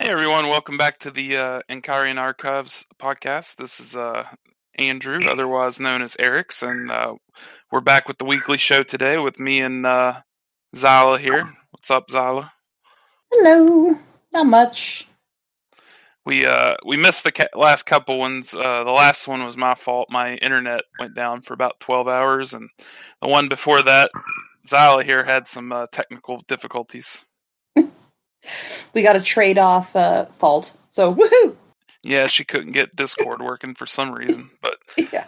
Hey everyone, welcome back to the uh, Enkarian Archives podcast. This is uh, Andrew, otherwise known as Aeryx, and uh, we're back with the weekly show today with me and uh, Zaila here. What's up, Zaila? Hello. Not much. We uh, we missed the ca- last couple ones. Uh, the last one was my fault. My internet went down for about twelve hours, and the one before that, Zaila here had some uh, technical difficulties. We got a trade off uh, fault. So woohoo! Yeah, she couldn't get Discord working for some reason, but Yeah.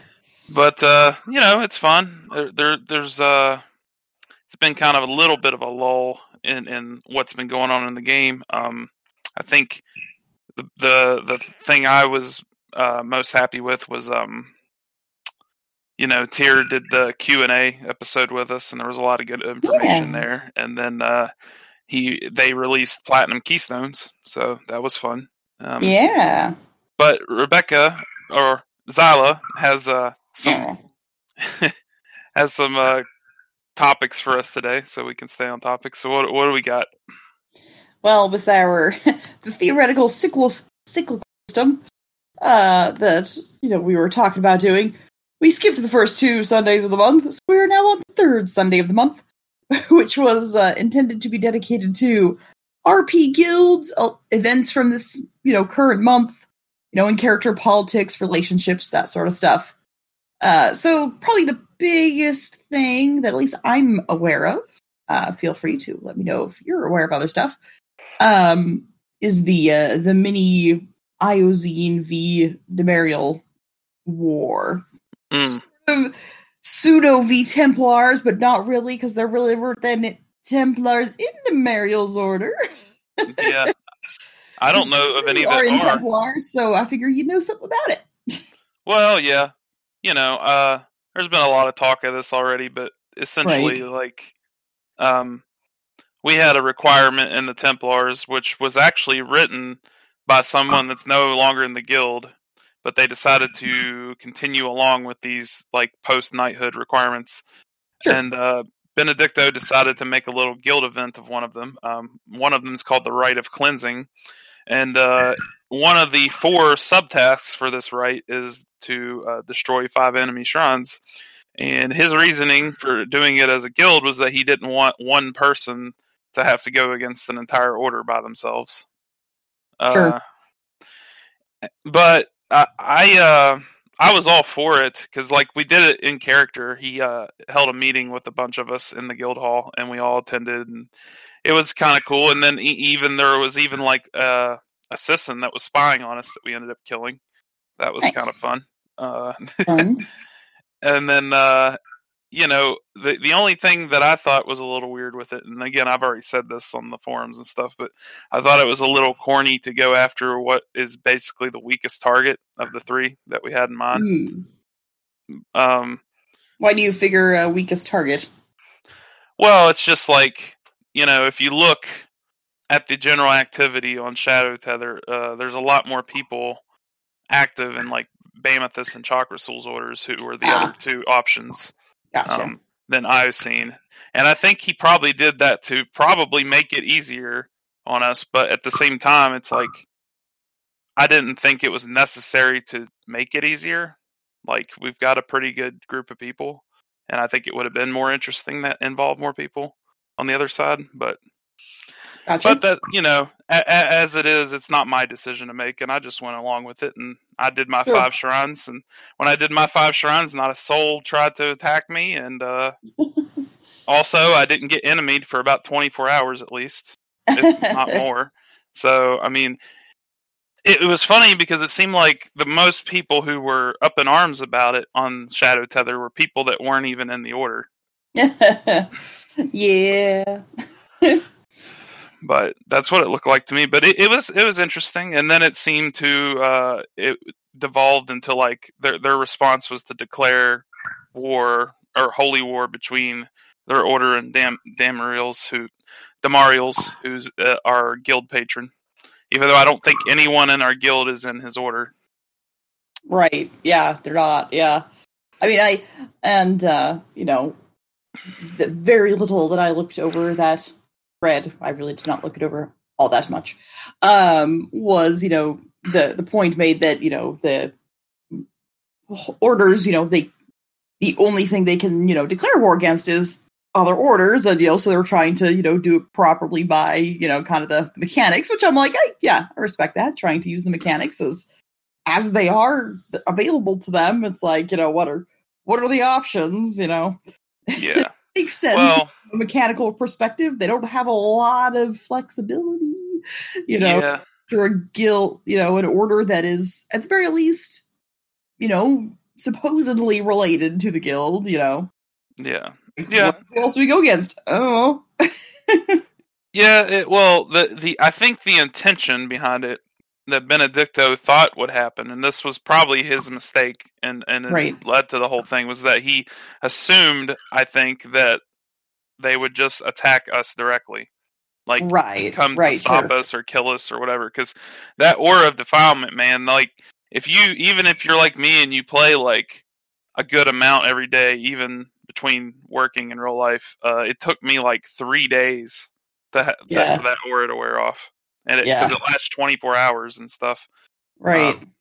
but uh, you know it's fun. There, there there's uh, it's been kind of a little bit of a lull in in what's been going on in the game. Um, I think the the the thing I was uh, most happy with was um, you know, Tier did the Q and A episode with us, and there was a lot of good information Yeah. there. And then uh, he they released Platinum Keystones, so that was fun. Um, yeah. but Rebecca or Zaila has uh some has some uh topics for us today, so we can stay on topic. So what what do we got? Well, with our the theoretical cyclical cyclical system uh, that you know we were talking about doing, we skipped the first two Sundays of the month, so we are now on the third Sunday of the month, which was uh, intended to be dedicated to RP guilds uh, events from this you know current month, you know, in character politics, relationships, that sort of stuff. Uh, so probably the biggest thing that at least I'm aware of. Uh, feel free to let me know if you're aware of other stuff um, is the uh, the mini Iosyne v Demarial war. Mm, Pseudo V Templars, but not really because they're really than Templars in Demarial's order. yeah, I don't know of any They are in are. Templars, so I figure you know something about it. Well, yeah, you know, uh, there's been a lot of talk of this already, but essentially, like, um, we had a requirement in the Templars, which was actually written by someone that's no longer in the guild, but they decided to continue along with these like post knighthood requirements, Sure. and uh, Benedicto decided to make a little guild event of one of them. Um, one of them is called the Rite of Cleansing, and uh, one of the four subtasks for this rite is to uh, destroy five enemy shrines. And his reasoning for doing it as a guild was that he didn't want one person to have to go against an entire order by themselves. Sure. Uh, but I, I, uh, I was all for it because, like, we did it in character. He uh, held a meeting with a bunch of us in the guild hall, and we all attended, and it was kind of cool. And then e- even there was even like uh, a Sisson that was spying on us that we ended up killing. That was kind of fun. Uh, Fun. and then uh you know the the only thing that I thought was a little weird with it, and again I've already said this on the forums and stuff, but I thought it was a little corny to go after what is basically the weakest target of the three that we had in mind. Hmm. Um, Why do you figure uh, weakest target? well, it's just like you know if you look at the general activity on Shadow Tether, uh, there's a lot more people active in like Bamathus and Chakra Souls orders who were the Ah. other two options. Gotcha. um, than I've seen. And I think he probably did that to probably make it easier on us. But at the same time, it's like I didn't think it was necessary to make it easier. Like we've got a pretty good group of people, and I think it would have been more interesting that involved more people on the other side. But gotcha. but that you know, a, a, as it is, it's not my decision to make, and I just went along with it, and I did my Sure. five shrines, and when I did my five shrines, not a soul tried to attack me, and uh, also I didn't get enemied for about twenty four hours at least, if not more. So I mean, it, it was funny because it seemed like the most people who were up in arms about it on Shadow Tether were people that weren't even in the order. yeah. But that's what it looked like to me. But it, it was it was interesting, and then it seemed to uh, it devolved into like their their response was to declare war or holy war between their order and Dam Damariels who Damariels who's uh, our guild patron. Even though I don't think anyone in our guild is in his order. Right. Yeah, they're not. Yeah. I mean, I and uh, you know, the very little that I looked over that read, I really did not look it over all that much. Um, was you know the the point made that you know the orders, you know, they the only thing they can you know declare war against is other orders, and you know, so they're trying to you know do it properly by you know kind of the mechanics, which I'm like, I, yeah, I respect that. Trying to use the mechanics as as they are available to them. It's like you know what are what are the options? You know, Yeah. makes sense well, a mechanical perspective. They don't have a lot of flexibility. You know, yeah. for a guild, you know, an order that is at the very least, you know, supposedly related to the guild. You know, Yeah. Yeah. Who else do we go against? Oh, Yeah, it, well, the the I think the intention behind it that Benedicto thought would happen, and this was probably his mistake, and and it Right. led to the whole thing was that he assumed, I think, that they would just attack us directly, like right, come right, to stop sure. us or kill us or whatever. Because that aura of defilement, man, like if you even if you're like me and you play like a good amount every day, even between working and real life, uh, it took me like three days to ha- Yeah. that, that aura to wear off, and it, Yeah. 'cause it lasts 24 hours and stuff. Right. Um,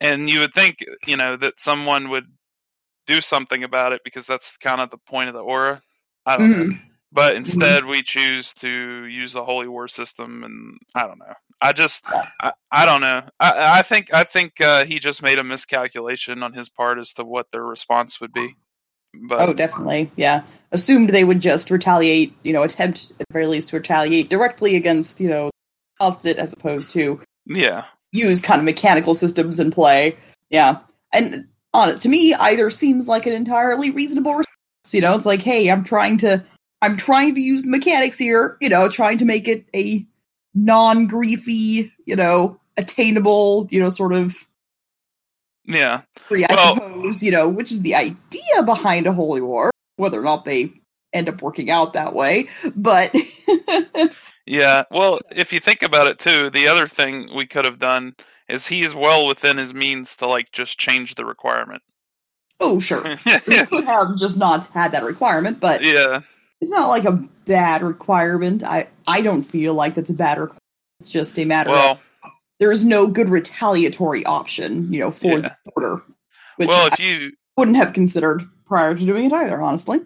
and you would think, you know, that someone would do something about it because that's kind of the point of the aura. I don't know. Mhm. But instead, we choose to use the holy war system, and I don't know. I just, I, I don't know. I, I think, I think uh, he just made a miscalculation on his part as to what their response would be. But Oh, definitely. Yeah. Assumed they would just retaliate, you know, attempt at the very least to retaliate directly against, you know, caused it as opposed to yeah, use kind of mechanical systems in play. Yeah. And on it to me, either seems like an entirely reasonable You know, it's like, hey, I'm trying to I'm trying to use the mechanics here, you know, trying to make it a non griefy, you know, attainable, you know, sort of yeah, free, I Well- suppose, you know, which is the idea behind a holy war, whether or not they end up working out that way. But yeah. Well, if you think about it too, the other thing we could have done is he's well within his means to like just change the requirement. Oh, sure. We could have just not had that requirement, but yeah, it's not like a bad requirement. I I don't feel like that's a bad requirement. It's just a matter of there is no good retaliatory option, you know, for Yeah. the order, which well, I you wouldn't have considered prior to doing it either. Honestly,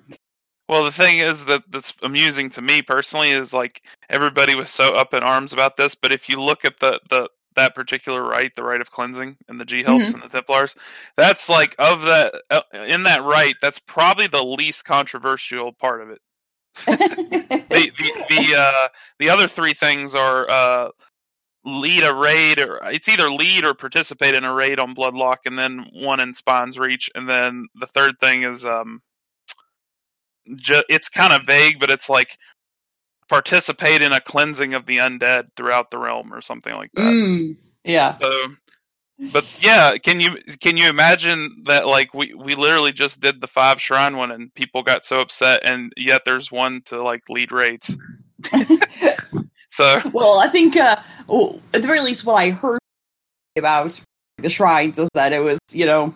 Well, the thing is that that's amusing to me personally is like everybody was so up in arms about this, but if you look at the the that particular rite, the rite of cleansing, and the G helps and the Templars, that's like of that uh, in that rite, that's probably the least controversial part of it. The the the, uh, the other three things are uh, lead a raid, or it's either lead or participate in a raid on Bloodloch, and then one in Spinesreach, and then the third thing is um, ju- it's kind of vague, but it's like participate in a cleansing of the undead throughout the realm or something like that. Mm, yeah. So, but yeah, can you can you imagine that? Like we we literally just did the five shrine one, and people got so upset, and yet there's one to like lead raids. So well, I think uh, well, at the very least, what I heard about the shrines is that it was, you know,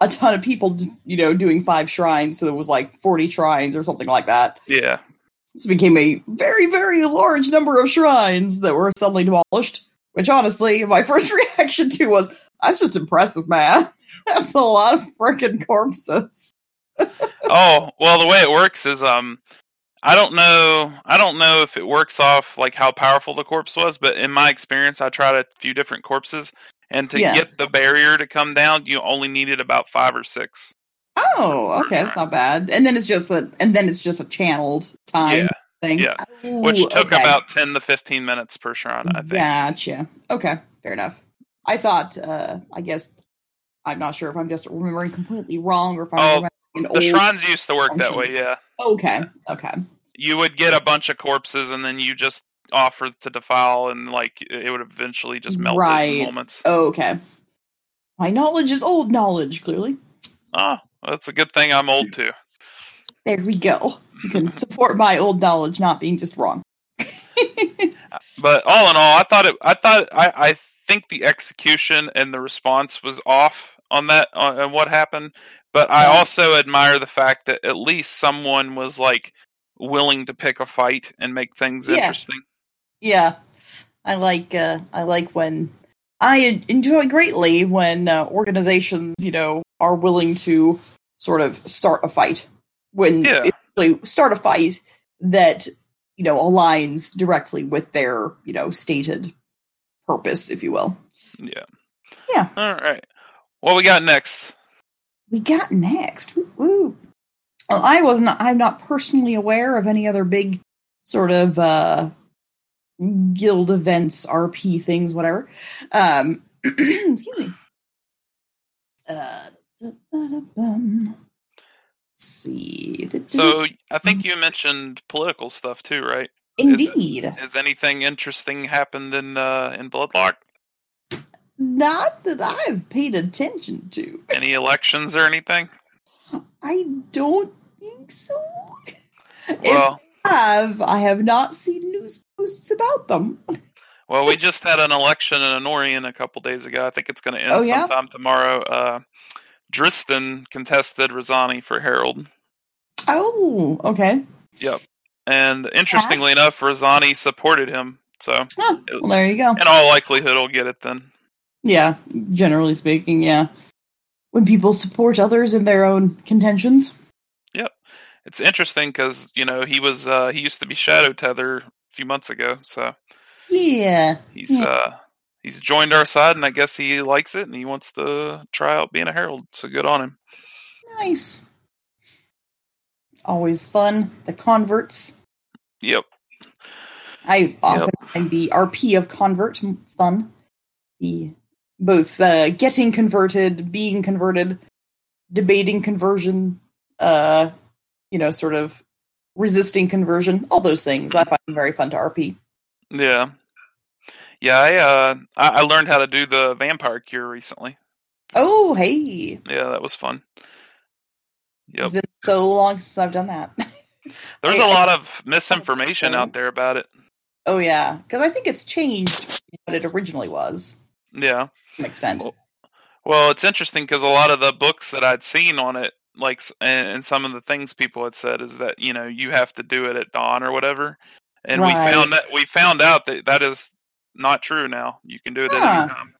a ton of people, you know, doing five shrines, so there was like forty shrines or something like that. yeah, This became a very, very large number of shrines that were suddenly demolished. Which, honestly, my first reaction to was, "That's just impressive, man. That's a lot of freaking corpses." oh well, the way it works is um. I don't know. I don't know if it works off like how powerful the corpse was, but in my experience, I tried a few different corpses, and to Yeah. get the barrier to come down, you only needed about five or six. Oh, okay, that's not bad. And then it's just a, and then it's just a channeled time Yeah, thing, yeah. Ooh, which took okay. about ten to fifteen minutes per shrine. I think. Gotcha. Okay, fair enough. I thought, uh, I guess, I'm not sure if I'm just remembering completely wrong or if I'm Oh, The shrines used to work that way. Yeah, Okay, okay. you would get a bunch of corpses, and then you just offer to defile, and like it would eventually just melt Right. in moments. Okay. My knowledge is old knowledge, clearly. That's a good thing. I'm old too. There we go. You can support my old knowledge not being just wrong. But all in all, I thought it. I thought I. I think the execution and the response was off on that on, on what happened. But I also admire the fact that at least someone was like willing to pick a fight and make things Yeah. interesting. Yeah, I like uh, I like when I enjoy greatly when uh, organizations, you know, are willing to sort of start a fight when Yeah. they start a fight that you know aligns directly with their you know stated purpose, if you will. Yeah. Yeah. All right. What we got next? we got next? Woo. Well, I wasn't. I'm not personally aware of any other big sort of uh, guild events, RP things, whatever. Um, excuse me. Uh. Let's see. So I think you mentioned political stuff too, right? indeed, Has anything interesting happened in uh, in Bloodloch? not that I've paid attention to. Any elections or anything? I don't think so. if Well, I have, I have not seen news posts about them. well, we just had an election in Enorian a couple days ago. I think it's going to end Oh, yeah? sometime tomorrow. Uh, Driston contested Rosani for Herald. Oh, okay. Yep. And interestingly enough, Rosani supported him. So, Huh, well, there you go. in all likelihood, he'll get it then. Yeah, generally speaking, yeah. When people support others in their own contentions. Yep. It's interesting because you know he was uh, he used to be Shadow Tether few months ago, so Yeah. he's Yeah. uh, he's joined our side, and I guess he likes it, and he wants to try out being a herald. So good on him. Nice. Always fun. The converts. Yep. I often find the RP of convert fun. The both uh, getting converted, being converted, debating conversion, uh, you know, sort of resisting conversion, all those things I find very fun to RP. Yeah. Yeah, I uh I, I learned how to do the vampire cure recently. Oh, hey. Yeah, that was fun. Yep. It's been so long since I've done that. There's a lot of misinformation out there about it. oh, yeah. Because I think it's changed what it originally was Yeah. to an extent. Well, Well, it's interesting because a lot of the books that I'd seen on it, like, and, some of the things people had said is that you know you have to do it at dawn or whatever, and we found that we found out that that is not true now. You can do it at any time.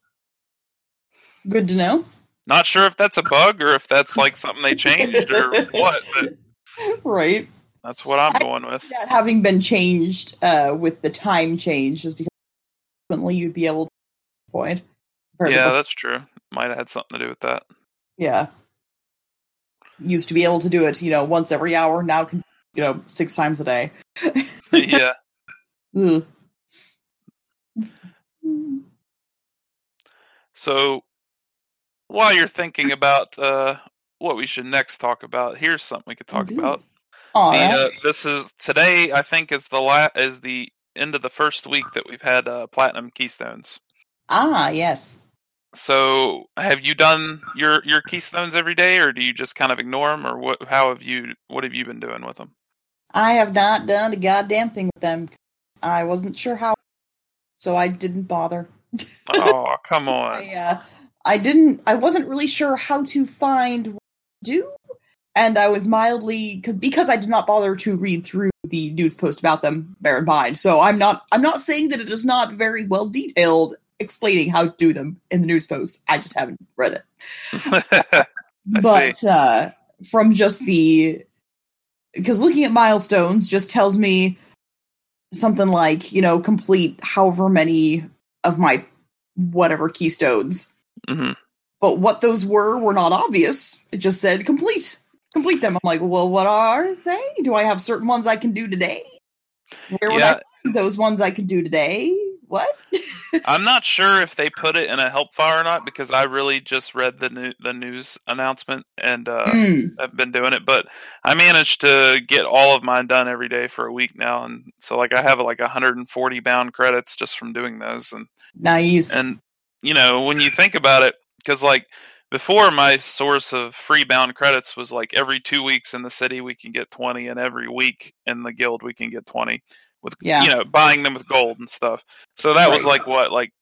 Good to know. Not sure if that's a bug or if that's like something they changed or what, but right. that's what I'm going with. That having been changed uh, with the time change, just because you'd be able to to Yeah, that's true. Might have had something to do with that. yeah. Used to be able to do it, you know, once every hour. Now, can you know, six times a day. yeah. Ugh. So, while you're thinking about uh, what we should next talk about, here's something we could talk Indeed. about. All The, right. uh, this is today. I think is the la- is the end of the first week that we've had uh, platinum keystones. ah, yes. So, have you done your your keystones every day, or do you just kind of ignore them, or what? How have you? What have you been doing with them? I have not done a goddamn thing with them. I wasn't sure how, so I didn't bother. Oh, come on! I, uh, I didn't. I wasn't really sure how to find what to do, and I was mildly cause, because I did not bother to read through the news post about them. Bear in mind, so I'm not. I'm not saying that it is not very well detailed explaining how to do them in the news post. I just haven't read it. But uh, from just the because looking at milestones just tells me something like you know complete however many of my whatever keystones. Hmm but what those were were not obvious. It just said complete complete them. I'm like well what are they? Do i have certain ones i can do today? Where would Yeah, i find those ones i can do today what I'm not sure if they put it in a help file or not because I really just read the new, the news announcement and uh, Hmm, I've been doing it. But I managed to get all of mine done every day for a week now, and so like I have like 140 bound credits just from doing those. And nice and you know when you think about it, because like before my source of free bound credits was like every two weeks in the city we can get 20, and every week in the guild we can get 20 with Yeah. you know buying them with gold and stuff. So that was like what like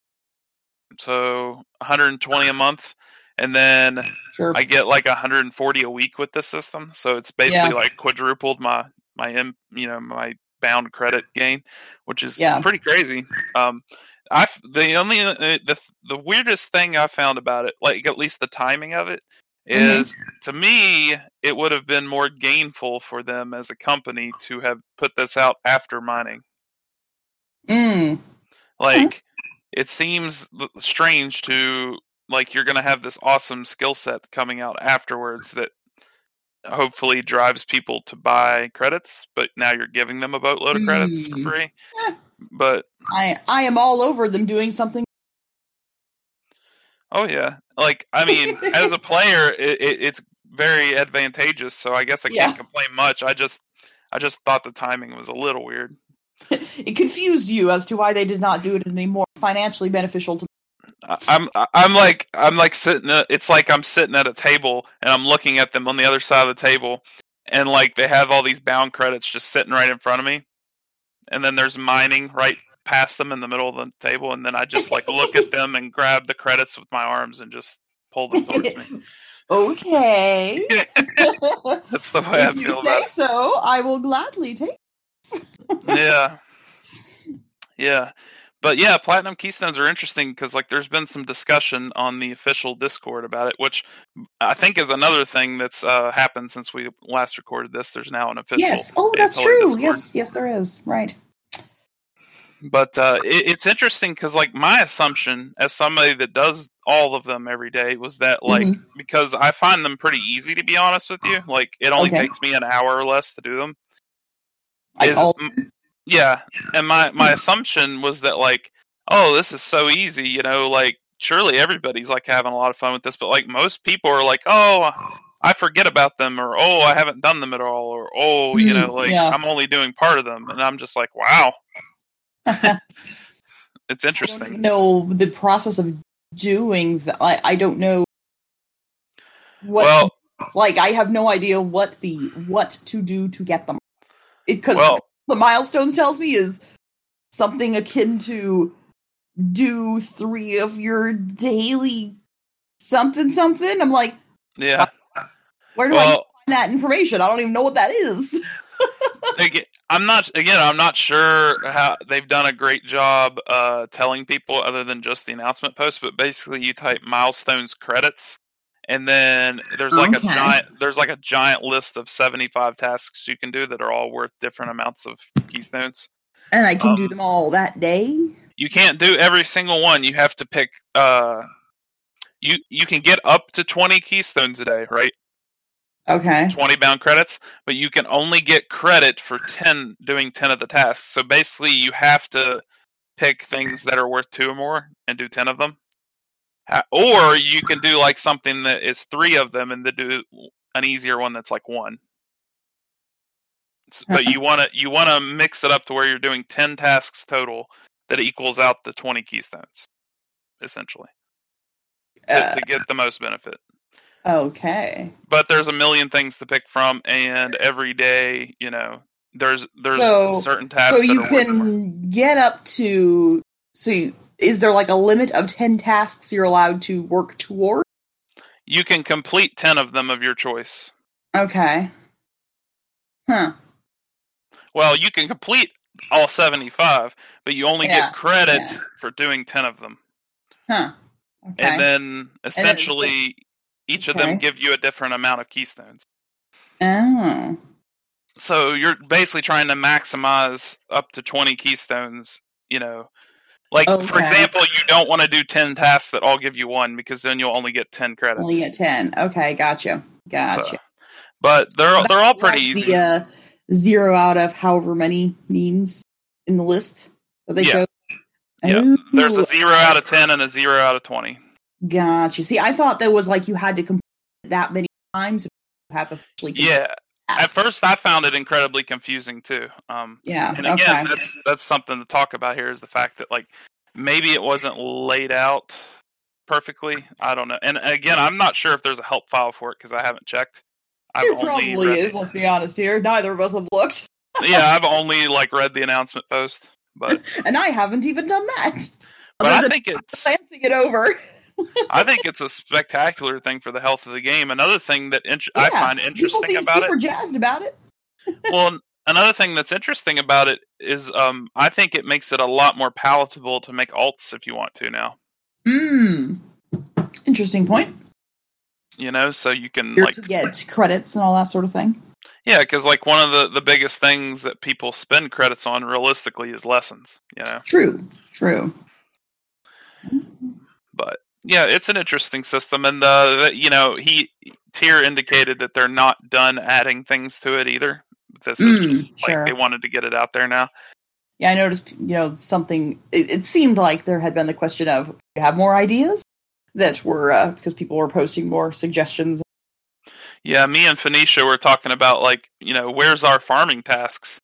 so 120 a month, and then sure I get like 140 a week with this system. So it's basically Yeah. like quadrupled my my M, you know my bound credit gain, which is Yeah. pretty crazy. Um, I the only uh, the the weirdest thing I found about it, like at least the timing of it, Mhm. is to me it would have been more gainful for them as a company to have put this out after mining. Mm. Like it seems strange to like you're going to have this awesome skill set coming out afterwards that hopefully drives people to buy credits, but now you're giving them a boatload of credits for Mm. free. Eh. But I I am all over them doing something. Oh yeah, like I mean, as a player, it, it, it's very advantageous. So I guess I can't complain much. I just I just thought the timing was a little weird. It confused you as to why they did not do it in a more financially beneficial to I'm I'm like I'm like sitting. At, it's like I'm sitting at a table and I'm looking at them on the other side of the table, and like they have all these bound credits just sitting right in front of me, and then there's mining right past them in the middle of the table, and then I just like look at them and grab the credits with my arms and just pull them towards me. Okay. That's the way I if you say so, I will gladly take. yeah yeah but yeah platinum keystones are interesting because like there's been some discussion on the official discord about it which i think is another thing that's uh, happened since we last recorded this there's now an official Yes. Oh, that's true. Discord. Yes, yes, there is. Right. But uh, it, it's interesting because like my assumption as somebody that does all of them every day was that like Mhm. because i find them pretty easy to be honest with you like it only Okay. takes me an hour or less to do them is- m- yeah and my my assumption was that like oh this is so easy you know like surely everybody's like having a lot of fun with this but like most people are like oh i forget about them or oh i haven't done them at all or oh you Mm, know like yeah. i'm only doing part of them and i'm just like wow it's interesting No, the process of doing that. I, I don't know what. well like, I have no idea what the what to do to get them. Because well the milestones tells me is something akin to do three of your daily something something. I'm like, yeah where do I find that information? I don't even know what that is. I'm not again. I'm not sure how they've done a great job uh, telling people other than just the announcement post. But basically, you type milestones credits, and then there's like Okay. a giant there's like a giant list of 75 tasks you can do that are all worth different amounts of keystones. And I can do Um, them all that day. You can't do every single one. You have to pick. Uh, you you can get up to 20 keystones a day, right? Okay. 20 bound credits, but you can only get credit for 10 doing 10 of the tasks. So basically, you have to pick things that are worth two or more and do 10 of them. Or you can do like something that is three of them and then do an easier one that's like one. But you want to you want to mix it up to where you're doing 10 tasks total that equals out the 20 keystones, essentially, to, Uh, to get the most benefit okay. but there's a million things to pick from and every day you know there's there's So- certain tasks So you are worth more. can get up to. So you, is there like a limit of ten tasks you're allowed to work toward? you can complete 10 of them of your choice Okay. Huh. well you can complete all 75 but you only Yeah, get credit yeah. for doing 10 of them Huh. Okay. and then essentially each of them give you a different amount of keystones oh. so you're basically trying to maximize up to 20 keystones you know like for example you don't want to do 10 tasks that all give you one because then you'll only get 10 credits Only get ten. Okay. Gotcha. Gotcha. So, but they're they're all pretty Like easy. The uh, zero out of however many means in the list that they Yeah. show. yeah, there's a zero out of ten and a zero out of twenty. Gotcha. See, I thought that was like you had to complete that many times to have officially. Yeah, at first I found it incredibly confusing too. Um, Yeah. and again, okay. that's that's something to talk about here is the fact that like maybe it wasn't laid out perfectly. I don't know. And again, I'm not sure if there's a help file for it because I haven't checked. I've There only probably is. Let's be honest here. Neither of us have looked, yeah, I've only like read the announcement post, but and I haven't even done that. but Other I think it's glancing it over. I think it's a spectacular thing for the health of the game. Another thing that int- I Yeah, find People interesting seem about super it, jazzed about it. well, another thing that's interesting about it is, um, I think it makes it a lot more palatable to make alts if you want to now. Hmm. Interesting point. You know, so you can Here like to get credits and all that sort of thing. Yeah, because like one of the the biggest things that people spend credits on realistically is lessons. You know, True. True. Yeah, it's an interesting system, and uh, that- you know he Tier indicated that they're not done adding things to it either. This is Mm, just sure. like they wanted to get it out there now. Yeah, I noticed. You know, something. It, it seemed like there had been the question of, you have more ideas?" That were uh, because people were posting more suggestions. Yeah, me and Phoenicia were talking about like you know where's our farming tasks.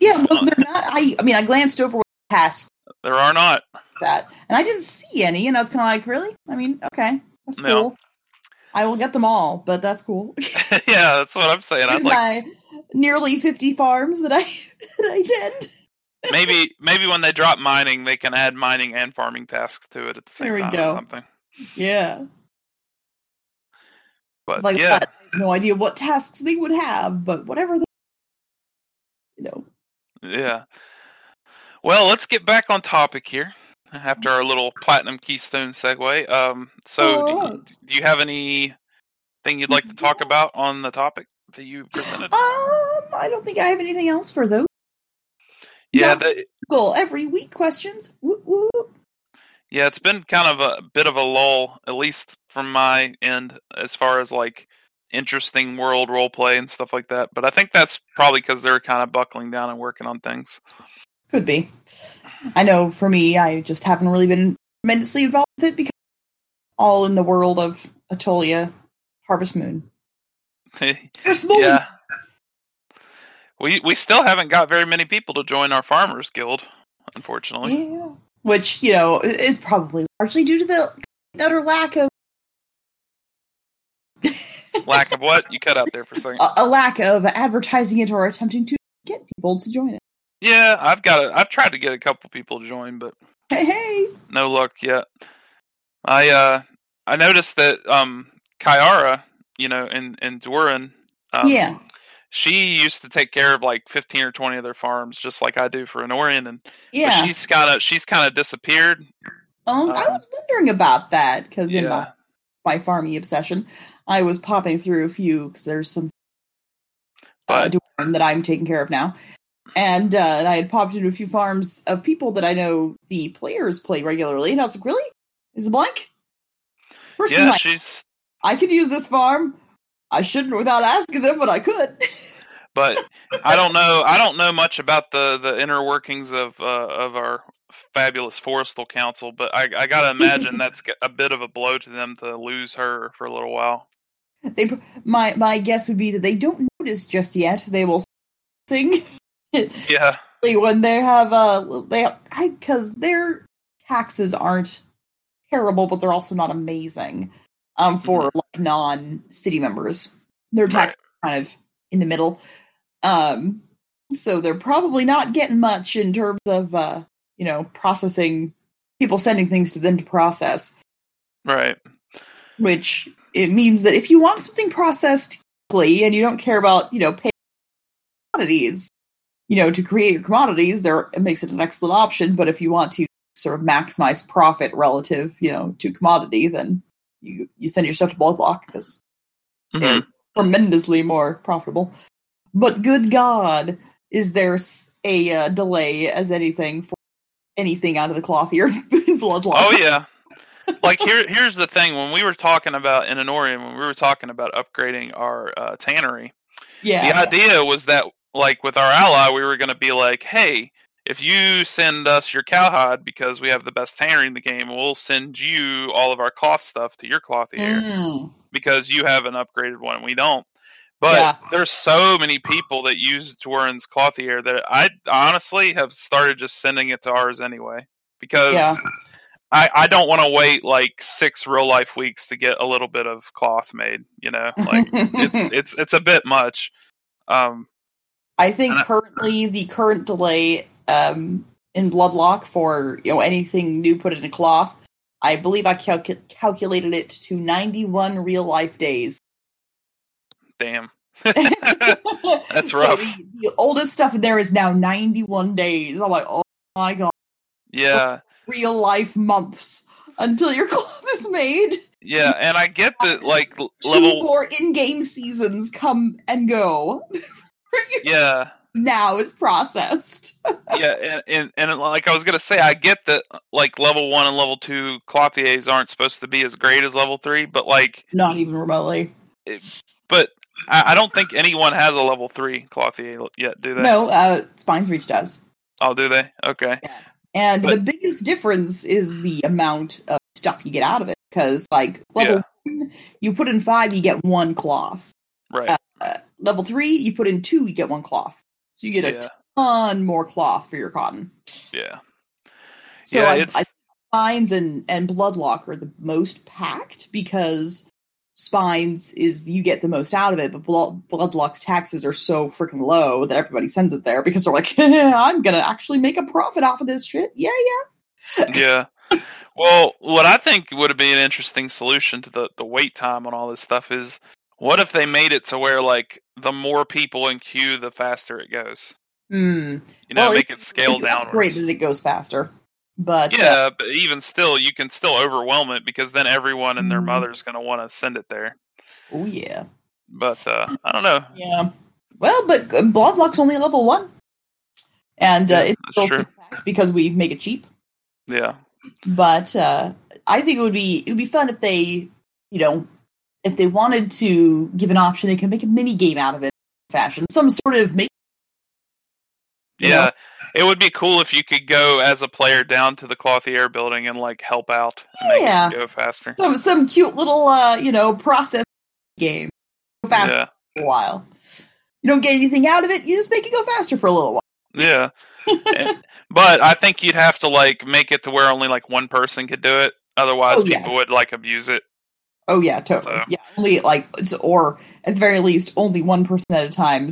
Yeah, was there not? I. I mean, I glanced over what past There are not. That, and I didn't see any, and I was kind of like, "Really? I mean, okay, that's No. cool. I will get them all, but that's cool." yeah, that's what I'm saying. I'd like my nearly fifty farms that I that I tend. maybe maybe when they drop mining, they can add mining and farming tasks to it at the same There we time go. or something. Yeah, But like yeah, that. No idea what tasks they would have, but whatever. They, you know, Yeah. Well, let's get back on topic here after our little platinum keystone segue. Um, so, do you, do you have anything you'd like to talk about on the topic that you presented? Um, I don't think I have anything else for those. yeah, the, Goal every week questions. Whoop, whoop. yeah, it's been kind of a bit of a lull, at least from my end, as far as like interesting world role play and stuff like that. But I think that's probably because they're kind of buckling down and working on things. Could be. I know for me, I just haven't really been tremendously involved with it because all in the world of Aetolia, Harvest Moon. Harvest Moon. yeah. We we still haven't got very many people to join our farmers guild, unfortunately. Yeah. Which, you know, is probably largely due to the utter lack of Lack of what? You cut out there for a second. a, a lack of advertising it or attempting to get people to join it. Yeah, I've got it. I've tried to get a couple people to join, but Hey, hey. no luck yet. I uh I noticed that um Kyara, you know, in in Duiran, um, yeah. she used to take care of like fifteen or twenty of their farms, just like I do for an Enorian, and Yeah. she's kind of she's kind of disappeared. Um, I um, was wondering about that because in my Yeah, my farming obsession, I was popping through a few because there's some uh, but Dwarven that I'm taking care of now, and uh, and I had popped into a few farms of people that I know the players play regularly, and I was like, really, is it blank? First yeah, like, she's I could use this farm. I shouldn't without asking them, but I could. but I don't know. I don't know much about the the inner workings of uh, of our fabulous forestal council, but I, I gotta imagine that's a bit of a blow to them to lose her for a little while. they my my guess would be that they don't notice just yet. They will sing Yeah, when they have uh they I because their taxes aren't terrible, but they're also not amazing. Um, for like non city members, their taxes are kind of in the middle. Um, so they're probably not getting much in terms of uh you know processing people sending things to them to process. right. Which it means that if you want something processed quickly and you don't care about you know paying commodities, you know to create your commodities, there it makes it an excellent option. But if you want to sort of maximize profit relative, you know, to commodity, then you you send your stuff to Bloodloch because Mhm. they're tremendously more profitable. But good God, is there a uh, delay as anything for anything out of the cloth here in Bloodloch? Oh yeah. like here, here's the thing. When we were talking about in Enorian, when we were talking about upgrading our uh, tannery, yeah, the idea was that like with our ally, we were going to be like, hey, if you send us your cowhide because we have the best tannery in the game, we'll send you all of our cloth stuff to your clothier. Mm. because you have an upgraded one and we don't. But Yeah. there's so many people that use Duiran's clothier that I honestly have started just sending it to ours anyway because Yeah. I, I don't want to wait like six real life weeks to get a little bit of cloth made. You know, like it's it's it's a bit much. Um, I think I- currently the current delay um, in Bloodloch for you know anything new put in a cloth, I believe I calcu- calculated it to 91 real life days. damn. That's So rough. the, the oldest stuff in there is now 91 days. I'm like, oh my god, yeah, real life months until your cloth is made. yeah, and I get that like l- Two level. more in-game seasons come and go. Yeah, now is processed. yeah, and, and and like I was gonna say, I get that like level one and level two clothiers aren't supposed to be as great as level three, but like, Not even remotely. It, but I, I don't think anyone has a level three clothier yet, do they? No, uh, Spinesreach does. Oh, do they? Okay. And But- the biggest difference is the amount of stuff you get out of it. Because, like, level one, you put in five, you get one cloth. Right. Uh, Uh, level three, you put in two, you get one cloth. So you get a yeah. ton more cloth for your cotton. Yeah. So Yeah, I, it's- I spines and and bloodloch are the most packed because spines is you get the most out of it, but blood, bloodloch's taxes are so freaking low that everybody sends it there because they're like, I'm gonna actually make a profit off of this shit. Yeah, yeah. yeah. Well, what I think would be an interesting solution to the, the wait time on all this stuff is what if they made it to where like the more people in queue, the faster it goes. Hmm. You know, Well, make it scale down. downwards. it, it goes faster. But uh, Yeah, but even still, you can still overwhelm it because then everyone and their Mhm. mother's going to want to send it there. oh yeah, But uh, I don't know. yeah. Well, but uh, bloodloch's only level one, and uh, Yeah, it's still true. because we make it cheap. Yeah, but uh, I think it would be it would be fun if they, you know, if they wanted to give an option, they could make a mini game out of it, fashion, some sort of make. Yeah. know? It would be cool if you could go as a player down to the Clothier building and like help out and make Yeah. it go faster. Some some cute little uh, you know process game, go fast Yeah, for a while. You don't get anything out of it. You just make it go faster for a little while. yeah. But I think you'd have to like make it to where only like one person could do it. Otherwise, Oh, yeah. people would like abuse it. Oh yeah, totally. So- Yeah, only like it's- or at the very least, only one person at a time.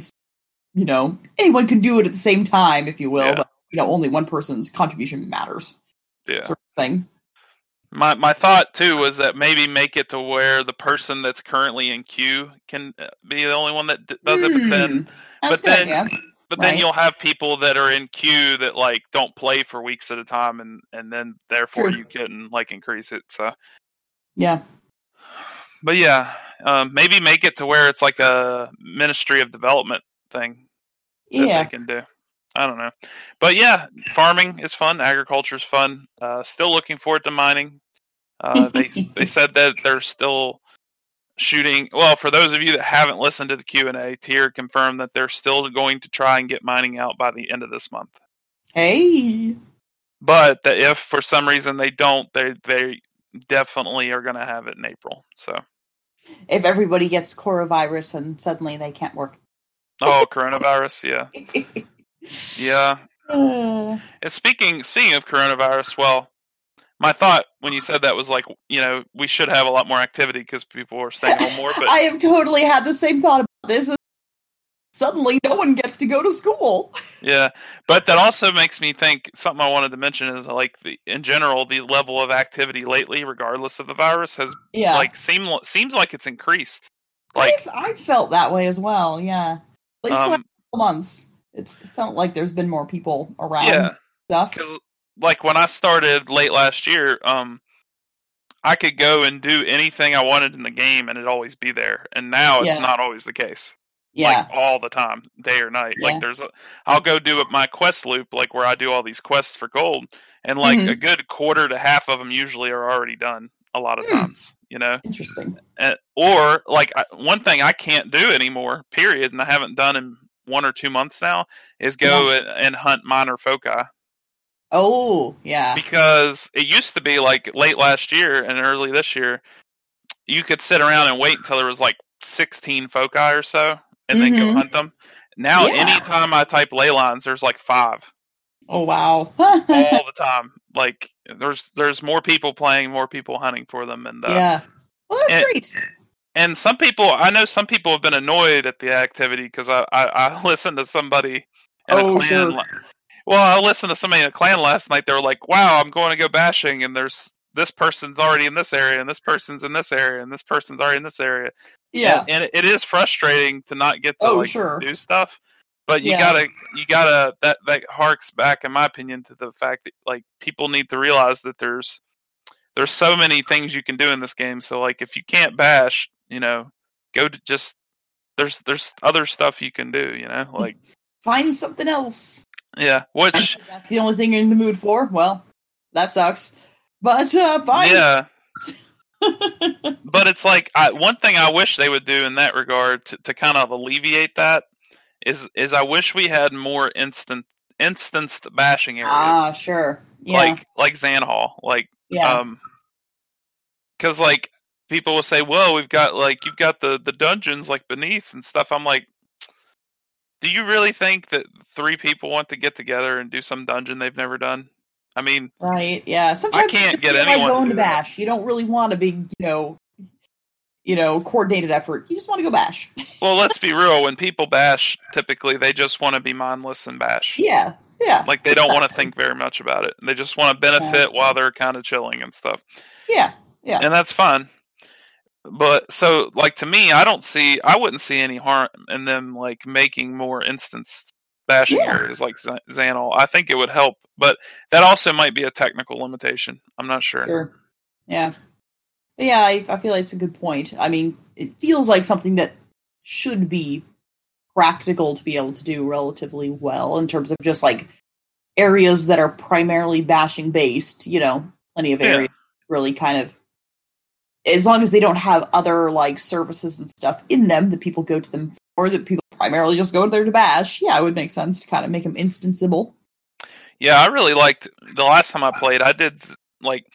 You know, anyone can do it at the same time, if you will. Yeah. But you know, only one person's contribution matters, Yeah. sort of thing. My my thought too was that maybe make it to where the person that's currently in queue can uh, be the only one that d- does it. But then, Hmm, but then- but then Right. you'll have people that are in queue that like don't play for weeks at a time, and and then therefore True. you can like increase it. So, Yeah. But yeah, um, maybe make it to where it's like a Ministry of Development thing that Yeah. they can do. I don't know, but yeah, farming is fun. Agriculture is fun. Uh, still looking forward to mining. Uh, they they said that they're still shooting. Well, for those of you that haven't listened to the Q and A, Tier confirmed that they're still going to try and get mining out by the end of this month. Hey. But that if for some reason they don't, they they definitely are going to have it in April. So, If everybody gets coronavirus and suddenly they can't work. oh, coronavirus, yeah, yeah. Uh, And speaking speaking of coronavirus, well, my thought when you said that was like, you know, we should have a lot more activity because people are staying home more. But I have totally had the same thought about this. Suddenly, no one gets to go to school. yeah, but that also makes me think something I wanted to mention is like the in general the level of activity lately, regardless of the virus, has Yeah, like seem seems like it's increased. Like, I've, I've felt that way as well. Yeah, at least last um, couple months, it's felt like there's been more people around. yeah, stuff. like when I started late last year, um, I could go and do anything I wanted in the game, and it'd always be there. And now it's Yeah. not always the case. Yeah, like all the time, day or night. Yeah. Like there's, a, I'll go do my quest loop, like where I do all these quests for gold, and like Mhm. a good quarter to half of them usually are already done. A lot of Hmm. times, you know, interesting. and, or like I, one thing I can't do anymore, period, and I haven't done in one or two months now, is go and, and hunt minor foci Oh, yeah, because it used to be like late last year and early this year, you could sit around and wait until there was like 16 foci or so, and then go Mhm. hunt them. Now, Yeah. anytime I type ley lines, there's like five Oh, wow. all the time. Like there's there's more people playing, more people hunting for them, and uh, yeah. Well, that's and- great. and some people I know some people have been annoyed at the activity because I, I I listened to somebody in Oh, a clan. sure. Well, I listened to somebody in a clan last night. They were like, "Wow, I'm going to go bashing, and there's this person's already in this area, and this person's in this area, and this person's already in this area." Yeah. and, and it is frustrating to not get to Oh, like sure. do stuff. But you Yeah. gotta, you gotta. That that harks back, in my opinion, to the fact that like people need to realize that there's there's so many things you can do in this game. So like, if you can't bash, you know, go to just there's there's other stuff you can do. You know, like Find something else. yeah, which that's the only thing you're in the mood for. Well, that sucks. But uh, find yeah. but it's like I, one thing I wish they would do in that regard to, to kind of alleviate that is is I wish we had more instant instanced bashing areas ah, sure. Yeah. like like Zanhall like yeah. um because like people will say well we've got like you've got the the dungeons like beneath and stuff I'm like do you really think that three people want to get together and do some dungeon they've never done I mean right. Yeah. Sometimes I can't get anyone like to going do to bash. You don't really want a big, you know, you know, coordinated effort. You just want to go bash. well let's be real when people bash typically they just want to be mindless and bash yeah. Yeah. Like they don't want to think very much about it. They just want to benefit while they're kind of chilling and stuff. Yeah. Yeah. And that's fine. But so like to me, I don't see I wouldn't see any harm in them like making more instance bashing Yeah. areas like Z- Xanol. I think it would help, but that also might be a technical limitation. I'm not sure. Sure. Yeah. Yeah, I, I feel like it's a good point. I mean, it feels like something that should be practical to be able to do relatively well in terms of just like areas that are primarily bashing based, you know, plenty of Yeah. areas really kind of as long as they don't have other like services and stuff in them that people go to them for that people primarily just go there to bash, yeah, it would make sense to kind of make them instanceable. Yeah, I really liked the last time I played. I did like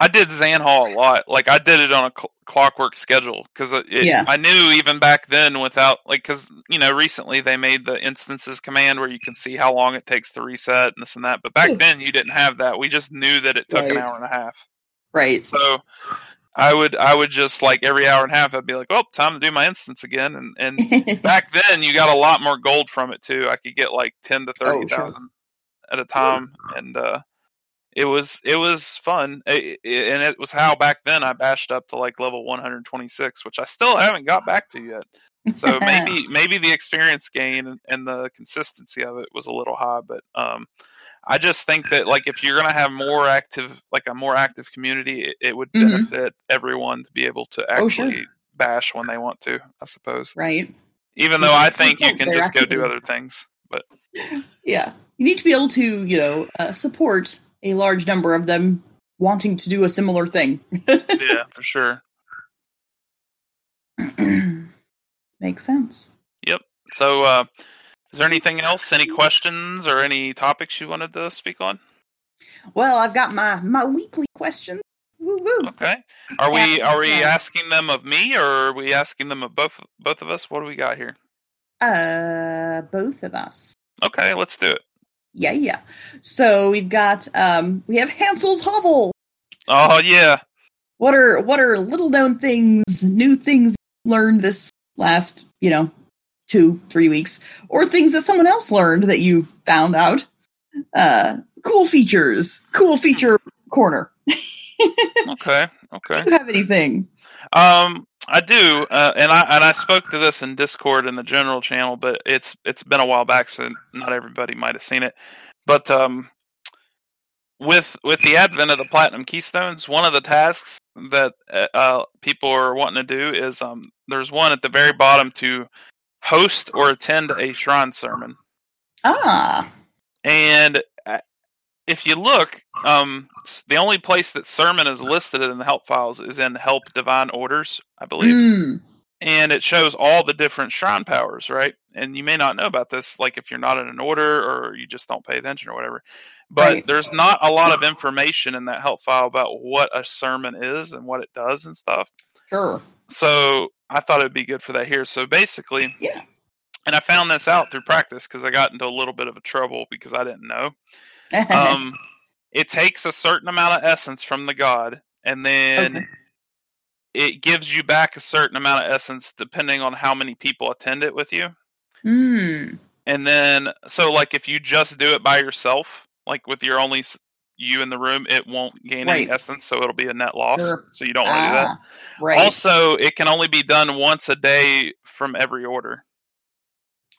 I did Zanhall a lot. Like I did it on a cl- clockwork schedule because Yeah. I knew even back then without like because you know recently they made the instances command where you can see how long it takes to reset and this and that. But back then you didn't have that. We just knew that it took an hour and a half. Right. So I would I would just like every hour and a half I'd be like, oh, time to do my instance again. And and back then you got a lot more gold from it too. I could get like ten to Oh, thirty sure. at a time, and uh, it was it was fun. It, it- and it was how back then I bashed up to like level one hundred twenty six, which I still haven't got back to yet. So maybe maybe the experience gain and, and the consistency of it was a little high, but um, I just think that like if you're gonna have more active like a more active community, it, it would Mhm. benefit everyone to be able to Oh, sure. actually bash when they want to. I suppose, right. even though I think you can just go do other things. But Yeah. You need to be able to, you know, uh, support a large number of them wanting to do a similar thing. yeah, for sure. Makes sense. Yep. So, uh, is there anything else? Any questions or any topics you wanted to speak on? Well, I've got my my weekly questions. Woo woo. Okay. Are we are we asking them of me or are we asking them of both both of us? What do we got here? Uh, both of us. Okay, let's do it. Yeah, yeah. So we've got um we have Hansel's hovel. Oh yeah. What are what are little known things, new things learned this last, you know, two, three weeks, or things that someone else learned that you found out? Uh cool features. Cool feature corner. Okay. Okay. Do you have anything? Um, I do, uh, and I and I spoke to this in Discord in the general channel, but it's it's been a while back, so not everybody might have seen it. But um, with with the advent of the platinum keystones, one of the tasks that uh, uh, people are wanting to do is um, there's one at the very bottom to host or attend a shrine sermon. Ah. And uh, if you look, um, the only place that sermon is listed in the help files is in help divine orders, I believe, Mm. and it shows all the different shrine powers, right? And you may not know about this, like if you're not in an order or you just don't pay attention or whatever. But Right. there's not a lot of information in that help file about what a sermon is and what it does and stuff. Sure. So I thought it'd be good for that here. So basically, Yeah. and I found this out through practice because I got into a little bit of a trouble because I didn't know um, it takes a certain amount of essence from the god, and then Okay. it gives you back a certain amount of essence depending on how many people attend it with you. Hmm. And then, so like if you just do it by yourself, like with your only you in the room, it won't gain any essence, so it'll be a net loss. Sure. So you don't want to do that. Ah, right. Also, it can only be done once a day from every order.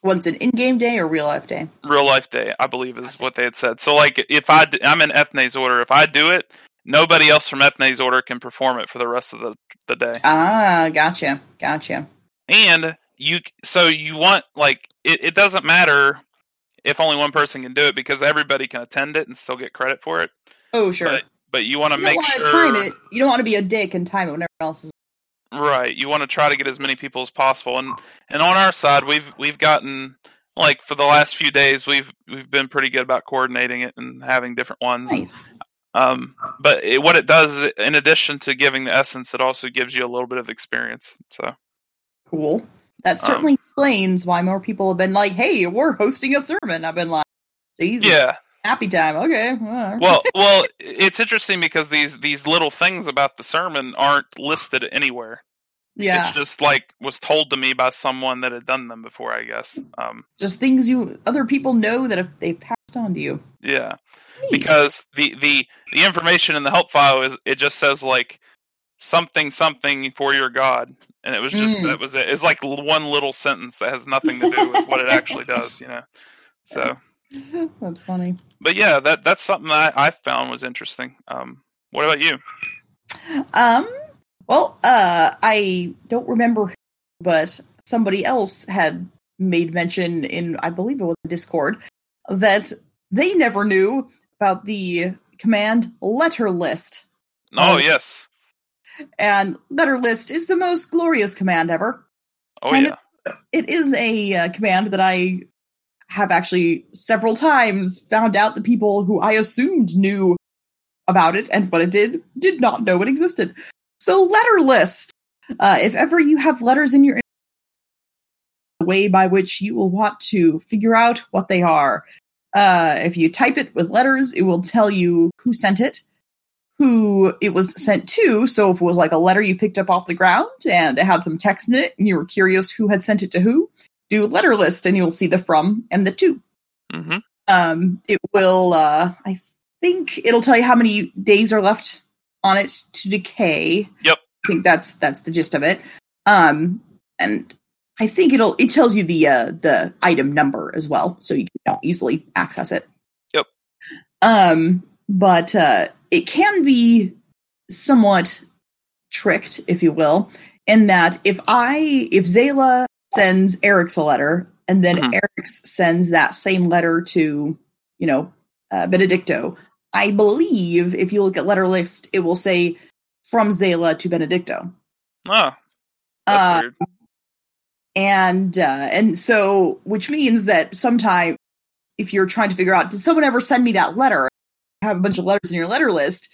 Once an in-game day or real life day. Real life day, I believe, is what they had said. So, like, if I d- I'm in Ethne's order, if I do it, nobody else from Ethne's order can perform it for the rest of the the day. Ah, gotcha, gotcha. And you, so you want like it, it doesn't matter if only one person can do it because everybody can attend it and still get credit for it. Oh, sure. But but you want to make sure time it. You don't want to be a dick and time it when everyone else is. Right. You want to try to get as many people as possible, and and on our side, we've we've gotten like for the last few days, we've we've been pretty good about coordinating it and having different ones. Nice. Um, but it, what it does, in addition to giving the essence, it also gives you a little bit of experience. So Cool. That Um, certainly explains why more people have been like, "Hey, we're hosting a sermon." I've been like, "Jesus, yeah. happy time." Okay. Well, well, it's interesting because these these little things about the sermon aren't listed anywhere. yeah, It's just like was told to me by someone that had done them before, I guess. Um, just things you other people know that if they've passed on to you. yeah. Because the the the information in the help file is it just says like something something for your god and it was just Mm. that was it it's like one little sentence that has nothing to do with what it actually does you know so That's funny. but yeah that that's something I, I found was interesting um what about you Um. Well, uh, I don't remember, who, but somebody else had made mention in, I believe it was Discord, that they never knew about the command letter list. oh Oh. yes And letter list is the most glorious command ever. oh And yeah It is a uh, command that I have actually several times found out the people who I assumed knew about it and what it did did not know it existed. So, letter list. Uh, if ever you have letters in your the way by which you will want to figure out what they are. Uh, if you type it with letters, it will tell you who sent it, who it was sent to. So if it was like a letter you picked up off the ground and it had some text in it and you were curious who had sent it to who, do letter list and you'll see the from and the to. hmm Um, it will, uh, I think it'll tell you how many days are left on it to decay. Yep. I think that's that's the gist of it. Um, and I think it'll it tells you the uh, the item number as well, so you can easily access it. Yep. Um, but uh, it can be somewhat tricked, if you will, in that if I if Zaila sends Aeryx a letter and then Mhm. Aeryx sends that same letter to you know uh, Benedicto, I believe if you look at letter list, it will say from Zaila to Benedicto. oh that's Uh, weird and uh, and so which means that sometime if you're trying to figure out did someone ever send me that letter have a bunch of letters in your letter list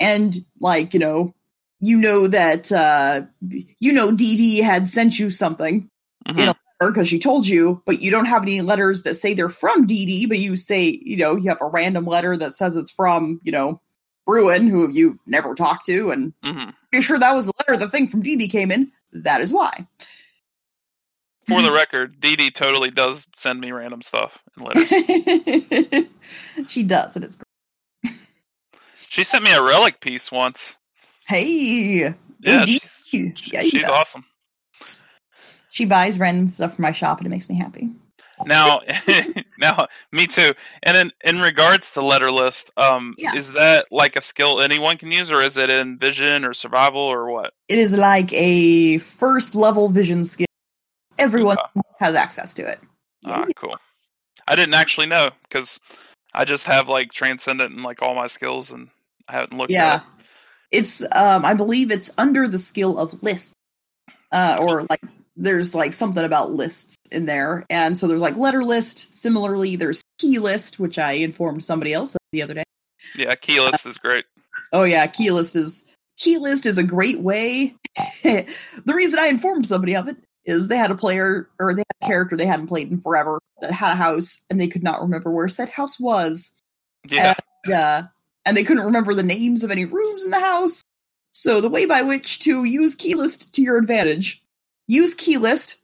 and like you know you know that uh you know Dee had sent you something Mhm. you know because she told you but you don't have any letters that say they're from Dee but you say you know you have a random letter that says it's from you know Bruin who you've never talked to and Mhm. pretty sure that was the letter the thing from Dee came in that is why for the record Dee Dee totally does send me random stuff and letters she does, and it's great. She sent me a relic piece once. Hey, yeah she's, Yeah, she's awesome. She buys random stuff from my shop, and it makes me happy. now now me too. And in in regards to letter list um Yeah. is that like a skill anyone can use or is it in vision or survival or what? It is like a first level vision skill. Everyone has access to it. ah cool. I didn't actually know because i just have like transcendent and like all my skills and i haven't looked yeah, at it. it's um, I believe it's under the skill of list, uh, or like there's like something about lists in there, and so there's like letter list. Similarly, there's key list, which I informed somebody else of the other day. yeah key list is great Oh yeah, key list is key list is a great way. the reason I informed somebody of it is they had a player or they had a character they hadn't played in forever that had a house and they could not remember where said house was. yeah And, uh, and they couldn't remember the names of any rooms in the house. So the way by which to use key list to your advantage, use key list.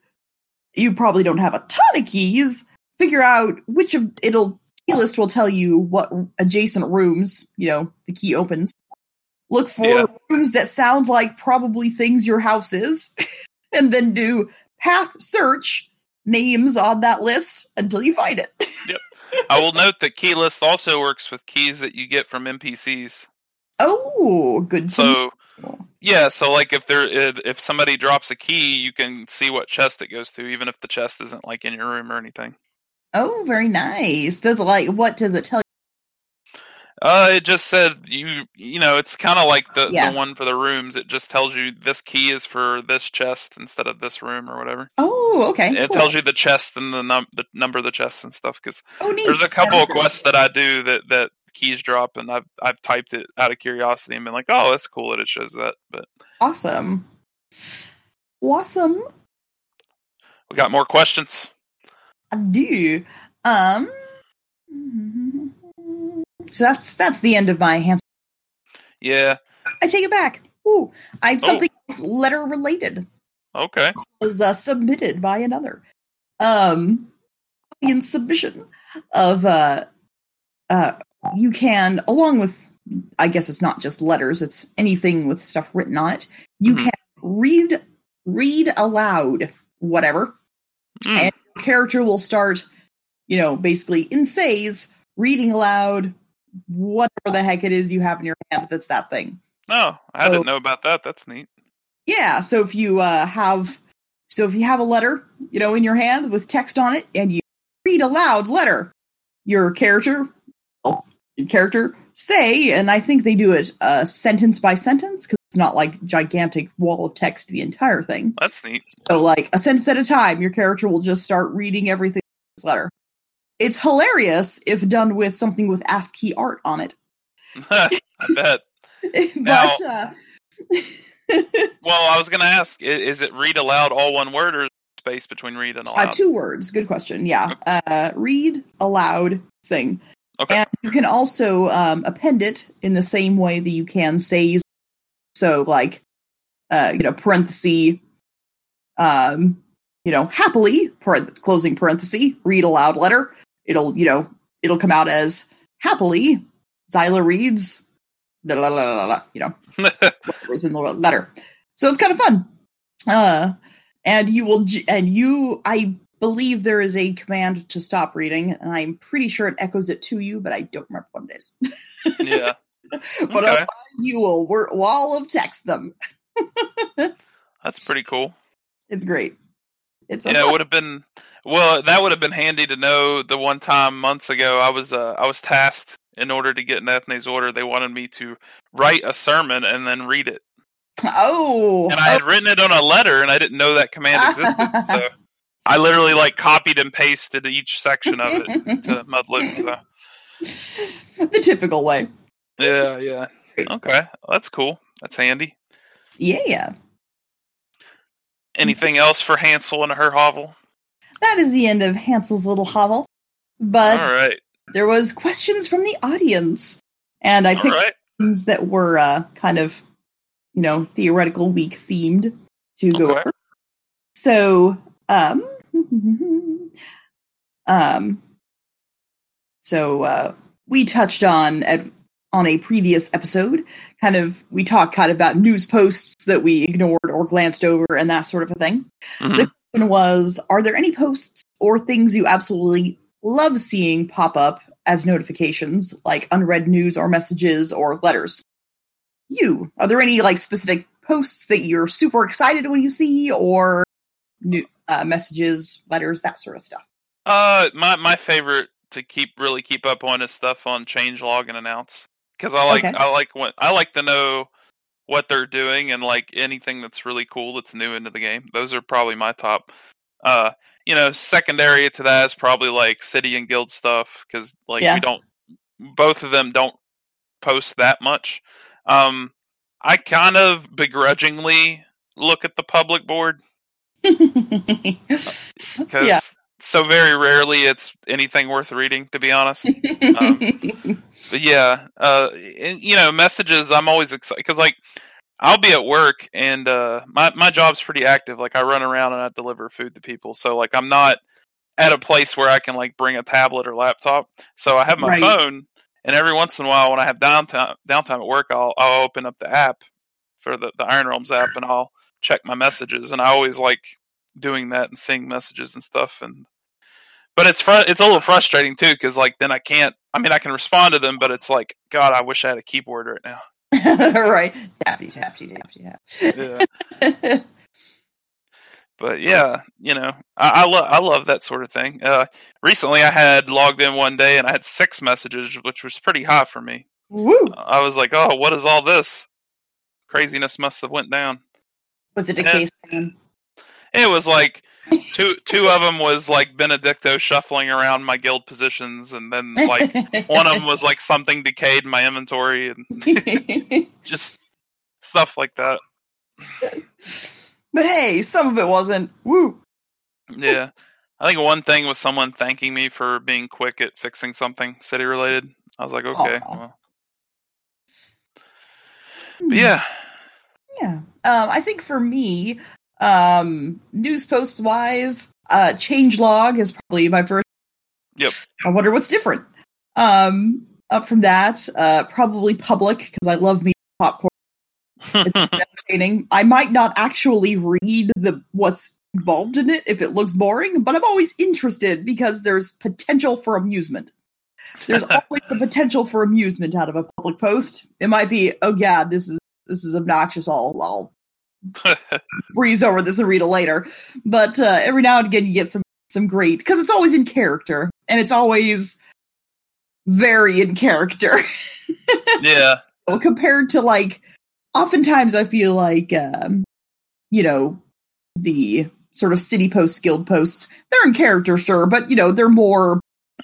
You probably don't have a ton of keys. Figure out which of it'll key list will tell you what adjacent rooms, you know, the key opens. Look for Yeah. rooms that sound like probably things your house is, and then do path search names on that list until you find it. I will note that Keylist also works with keys that you get from NPCs. Oh, good. So know. yeah, so like if there if if somebody drops a key, you can see what chest it goes to, even if the chest isn't like in your room or anything. oh, very nice. Does it like what does it tell Uh, it just said you you know it's kind of like the Yeah. the one for the rooms. It just tells you this key is for this chest instead of this room or whatever. Oh, okay. It cool. tells you the chest and the num the number of the chests and stuff. Because oh, neat. there's a couple of quests that I do that that keys drop, and I've I've typed it out of curiosity and been like, oh, that's cool that it shows that. But Awesome. Awesome. we got more questions. I do. Um. So that's that's the end of my hand. Yeah. I take it back. Ooh, I had Oh. something else letter related Okay. was uh, submitted by another. Um, in submission of uh, uh, you can along with I guess it's not just letters; it's anything with stuff written on it. You Mhm. can read read aloud whatever Mm. and your character will start, you know, basically in says reading aloud whatever the heck it is you have in your hand that's that thing. Oh, I So- didn't know about that. That's neat. Yeah, so if you uh, have so if you have a letter, you know, in your hand with text on it and you read aloud letter, your character well, your character say and I think they do it uh, sentence by sentence cuz it's not like gigantic wall of text the entire thing. That's neat. So, like a sentence at a time, your character will just start reading everything in this letter. It's hilarious if done with something with ASCII art on it. I bet. but Now- uh, Well, I was going to ask: Is it read aloud all one word, or space between read and uh, two words. Good question. Yeah. Uh, read aloud thing. Okay. And you can also um, append it in the same way that you can say. So, like, uh, you know, parenthesis, um, you know, happily, parenth- closing parenthesis, read aloud letter. It'll, you know, it'll come out as happily, Zaila reads, la, la, la, la, you know, whatever's in the letter. So it's kind of fun. Uh, and you will, and you, I believe there is a command to stop reading, and I'm pretty sure it echoes it to you, but I don't remember what it is. yeah. but Okay. otherwise, you will wall of text them. That's pretty cool. It's great. It's yeah, it would have been well. That would have been handy to know. The one time months ago, I was uh, I was tasked in order to get an ethne's order. They wanted me to write a sermon and then read it, oh, and I had written it on a letter, and I didn't know that command existed. so I literally like copied and pasted each section of it to Mudlet. So the typical way. yeah, yeah. Okay, that's cool. That's handy. Yeah, yeah, Anything else for Hansel and her hovel? that is the end of Hansel's little hovel. But All right, there was questions from the audience, and I picked right. ones that were uh, kind of, you know, theoretical week themed to go Okay. over. So, um, um, so uh, we touched on at on a previous episode, kind of we talked kind of about news posts that we ignored or glanced over and that sort of a thing. Mhm. The question was, are there any posts or things you absolutely love seeing pop up as notifications, like unread news or messages or letters? You, are there any like specific posts that you're super excited when you see, or new uh, messages, letters, that sort of stuff? Uh, my my favorite to keep really keep up on is stuff on change log and announce because I like Okay. I like what I like to know what they're doing and like anything that's really cool that's new into the game. Those are probably my top. Uh, you know, secondary to that is probably like city and guild stuff because like Yeah. we don't both of them don't post that much. Um, I kind of begrudgingly look at the public board because yeah. So very rarely it's anything worth reading to be honest but yeah uh and, you know messages i'm always excited because like i'll be at work and uh my, my job's pretty active like i run around and i deliver food to people so like i'm not at a place where I can like bring a tablet or laptop. So I have my Right. phone, and every once in a while, when I have downtime downtime at work, I'll I'll open up the app for the the Iron Realms app, and I'll check my messages. And I always like doing that and seeing messages and stuff. And but it's fr- it's a little frustrating too because like then I can't. I mean, I can respond to them, but it's like God, I wish I had a keyboard right now. right. Tappy, tappy, tappy, Yeah. tap. but yeah, you know, I, I love I love that sort of thing. Uh, recently, I had logged in one day and I had six messages, which was pretty high for me. Woo! I was like, "Oh, what is all this?" Craziness must have went down. Was it a Yeah. case? It was like two two of them was like Benedicto shuffling around my guild positions, and then like one of them was like something decayed in my inventory, and just stuff like that. but hey, some of it wasn't. Woo! Yeah. I think one thing was someone thanking me for being quick at fixing something city related. I was like, okay. Well. But yeah. Yeah. Um, I think for me, um, news posts wise, uh, change log is probably my first. Yep. I wonder what's different. Um, up from that, uh, probably public because I love me popcorn. It's entertaining. I might not actually read the what's involved in it if it looks boring, but I'm always interested because there's potential for amusement. There's always the potential for amusement out of a public post. It might be, oh god, this is this is obnoxious. I'll I'll breeze over this and read it later. But uh, every now and again, you get some some great because it's always in character and it's always very in character yeah. Well, compared to like. Oftentimes, I feel like um, you know the sort of city post guild posts. They're in character, sure, but you know they're more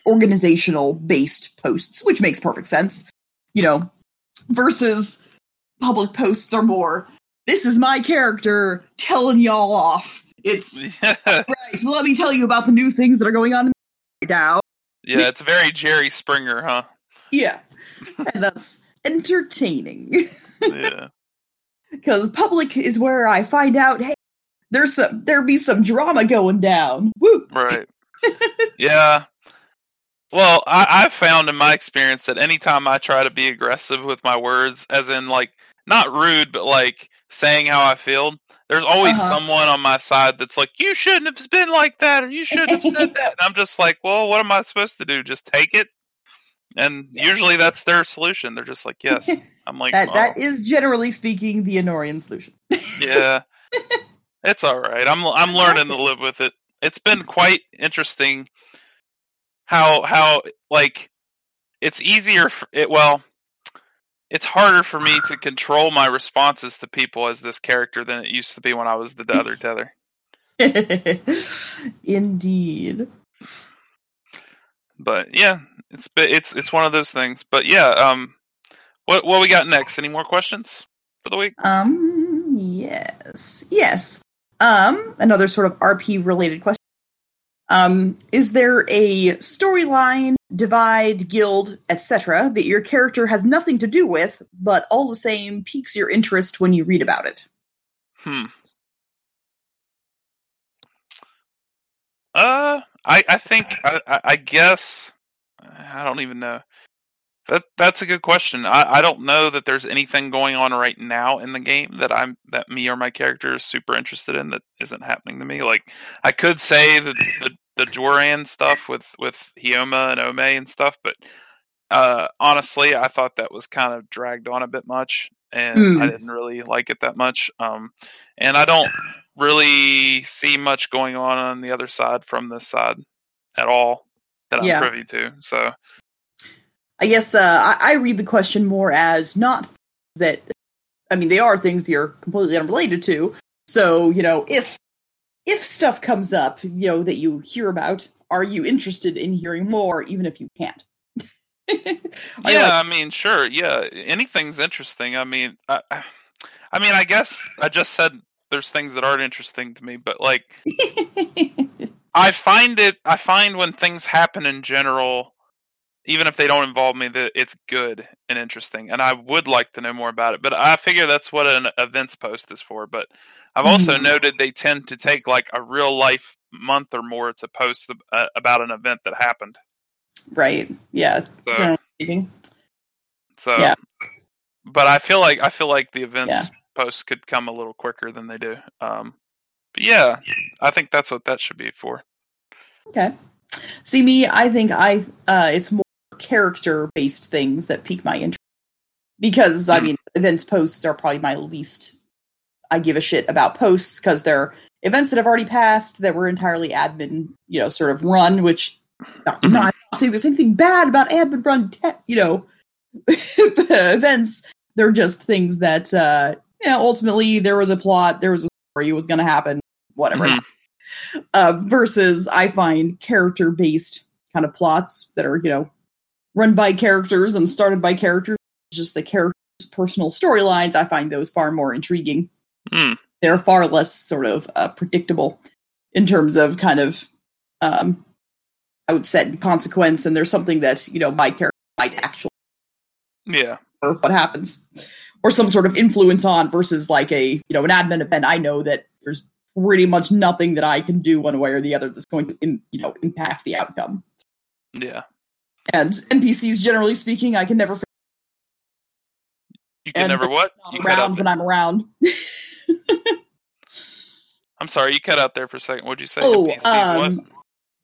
organizational based posts, which makes perfect sense. You know, versus public posts are more. This is my character telling y'all off. It's right. So let me tell you about the new things that are going on right now. yeah, it's very Jerry Springer, huh? Yeah, and that's entertaining Yeah. because public is where I find out. Hey, there's some there be some drama going down. Woo! Right. yeah. Well, I, I've found in my experience that anytime I try to be aggressive with my words, as in like not rude, but like saying how I feel, there's always Uh-huh. someone on my side that's like, "You shouldn't have been like that," or "You shouldn't have said that." And I'm just like, "Well, what am I supposed to do? Just take it?" And Yes. usually that's their solution. They're just like, "Yes." I'm like, that "Oh, that is generally speaking the Enorian solution. yeah, it's all right. I'm I'm learning to live with it. It's been quite interesting how how like it's easier for it. Well, it's harder for me to control my responses to people as this character than it used to be when I was the other tether. Indeed. But yeah, it's it's it's one of those things. But yeah, um, what what we got next? Any more questions for the week? Um. Yes. Yes. Um. Another sort of RP related question. Um. Is there a storyline, divide, guild, etc., that your character has nothing to do with, but all the same piques your interest when you read about it? Hmm. Uh, I I think I I, guess I don't even know. That that's a good question. I, I don't know that there's anything going on right now in the game that I'm that me or my character is super interested in that isn't happening to me. Like I could say that the, the Joran stuff with with Hioma and Ome and stuff, but uh, honestly, I thought that was kind of dragged on a bit much, and Hmm. I didn't really like it that much. Um, and I don't really see much going on on the other side from this side at all that I'm Yeah. privy to. So I guess uh, I, I read the question more as not that. I mean, they are things you're completely unrelated to. So you know, if if stuff comes up, you know that you hear about, are you interested in hearing more, even if you can't? Are you yeah, I mean, sure, yeah, anything's interesting. I mean, I, I mean, I guess I just said there's things that aren't interesting to me, but like like- I find it. I find when things happen in general, even if they don't involve me, that it's good and interesting, and I would like to know more about it. But I figure that's what an events post is for. But I've also Mhm. noted they tend to take like a real life month or more to post uh, about an event that happened. Right. Yeah. So, so Yeah. but I feel like I feel like the events Yeah. posts could come a little quicker than they do. Um, but yeah, I think that's what that should be for. Okay. See me, I think I uh it's more character based things that pique my interest. Because I Hmm. mean, events posts are probably my least I give a shit about posts because they're events that have already passed that were entirely admin, you know, sort of run, which not, Mhm. not saying there's anything bad about admin run, te- you know, events. They're just things that, uh, yeah, ultimately there was a plot, there was a story, it was going to happen, whatever. Mhm. Uh, versus I find character based kind of plots that are, you know, run by characters and started by characters, just the characters' personal storylines. I find those far more intriguing Mm. they're far less sort of uh, predictable in terms of kind of um i would set consequence and there's something that you know my character might actually Yeah, or what happens or some sort of influence on versus like a you know an admin event i know that there's pretty much nothing that i can do one way or the other that's going to in, you know impact the outcome yeah. And npcs generally speaking i can never figure You can And never what? You around when i'm around I'm sorry, you cut out there for a second. What'd you say? Oh, um,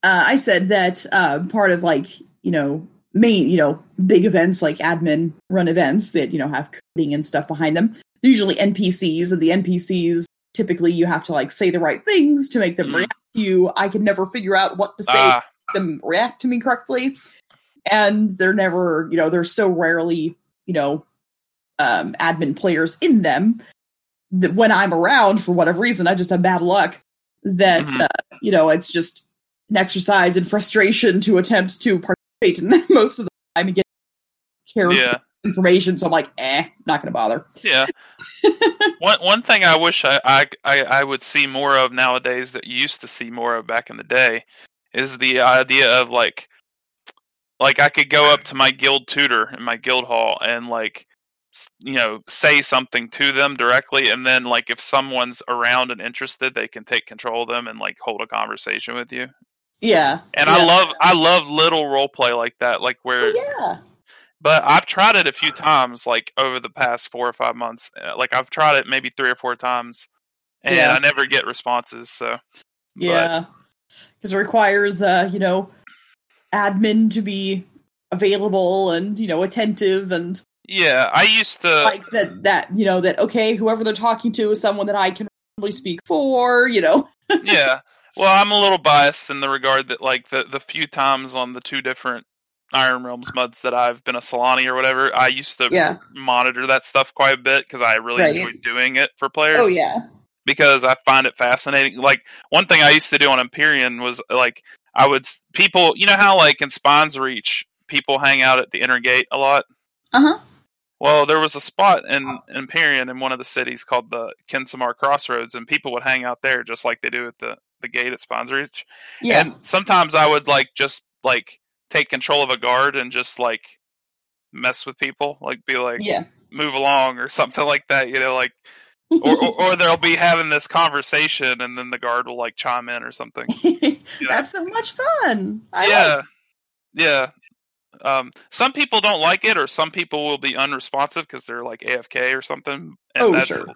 uh, I said that uh, part of like you know main you know big events like admin run events that you know have coding and stuff behind them. They're usually NPCs, and the NPCs typically you have to like say the right things to make them Mm. react to you. I can never figure out what to say Ah, them react to me correctly, and they're never you know they're so rarely you know um, admin players in them that when I'm around for whatever reason I just have bad luck that Mhm. uh, you know it's just an exercise in frustration to attempt to participate in most of the time and get character yeah, information. So I'm like, eh, not gonna bother. yeah. one one thing I wish I, I I I would see more of nowadays that you used to see more of back in the day is the idea of like like I could go up to my guild tutor in my guild hall and like you know say something to them directly and then like if someone's around and interested they can take control of them and like hold a conversation with you. Yeah, and yeah. i love i love little role play like that like where Oh, yeah, but i've tried it a few times like over the past four or five months Uh, like i've tried it maybe three or four times and Yeah. i never get responses so yeah, because it requires uh, you know admin to be available and you know attentive and yeah i used to like that that you know that okay whoever they're talking to is someone that I can really speak for. You know, yeah. Well, I'm a little biased in the regard that, like, the the few times on the two different Iron Realms muds that I've been a Solani or whatever, I used to Yeah. monitor that stuff quite a bit because I really Right. enjoyed doing it for players. oh yeah, Because I find it fascinating. Like one thing I used to do on Empyrean was like I would people, you know how like in Spinesreach people hang out at the inner gate a lot. uh huh, Well, there was a spot in Empyrean in one of the cities called the Kinsamar Crossroads, and people would hang out there just like they do at the, the gate at Spinesreach. yeah, And sometimes I would like just like take control of a guard and just like mess with people, like be like yeah. move along or something like that, you know, like or, or, or they'll be having this conversation and then the guard will like chime in or something. That's so much fun. I yeah, like- yeah. Um, some people don't like it, or some people will be unresponsive because they're like AFK or something. And Oh, that's, sure.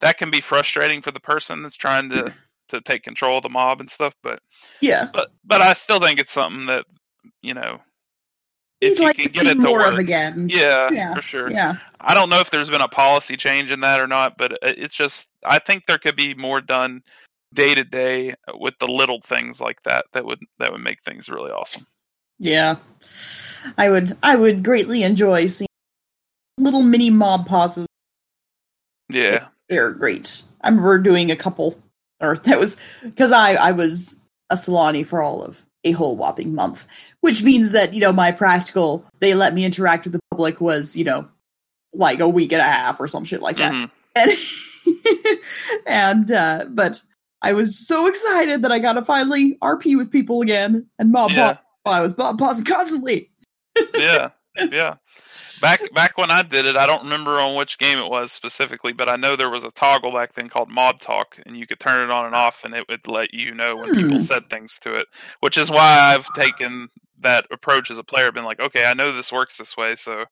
That can be frustrating for the person that's trying to to take control of the mob and stuff. But yeah. but but I still think it's something that you know if you like can to get see it more work. of again. Yeah, Yeah, for sure. Yeah. I don't know if there's been a policy change in that or not, but uh, it's just I think there could be more done day to day with the little things like that that would that would make things really awesome. Yeah. I would I would greatly enjoy seeing little mini mob pauses. Yeah. They're great. I remember doing a couple or that was because I I was a Solani for all of a whole whopping month. Which means that, you know, my practical they let me interact with the public was, you know, like a week and a half or some shit like that. Mhm. and, and uh but I was so excited that I got to finally RP with people again and mob Yeah. I was mob pausing constantly. yeah. yeah. Back back when I did it, I don't remember on which game it was specifically, but I know there was a toggle back then called Mob Talk, and you could turn it on and off, and it would let you know when people Hmm. said things to it. Which is why I've taken that approach as a player, been like, okay, I know this works this way, so.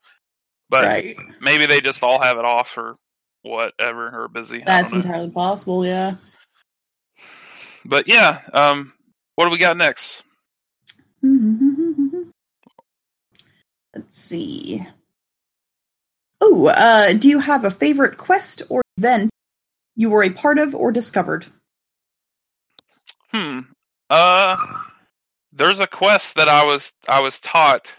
But right. maybe they just all have it off or whatever, or busy. That's entirely possible. Yeah. But yeah, um, what do we got next? Let's see. Oh, uh, do you have a favorite quest or event you were a part of or discovered? Hmm. Uh, there's a quest that I was I was taught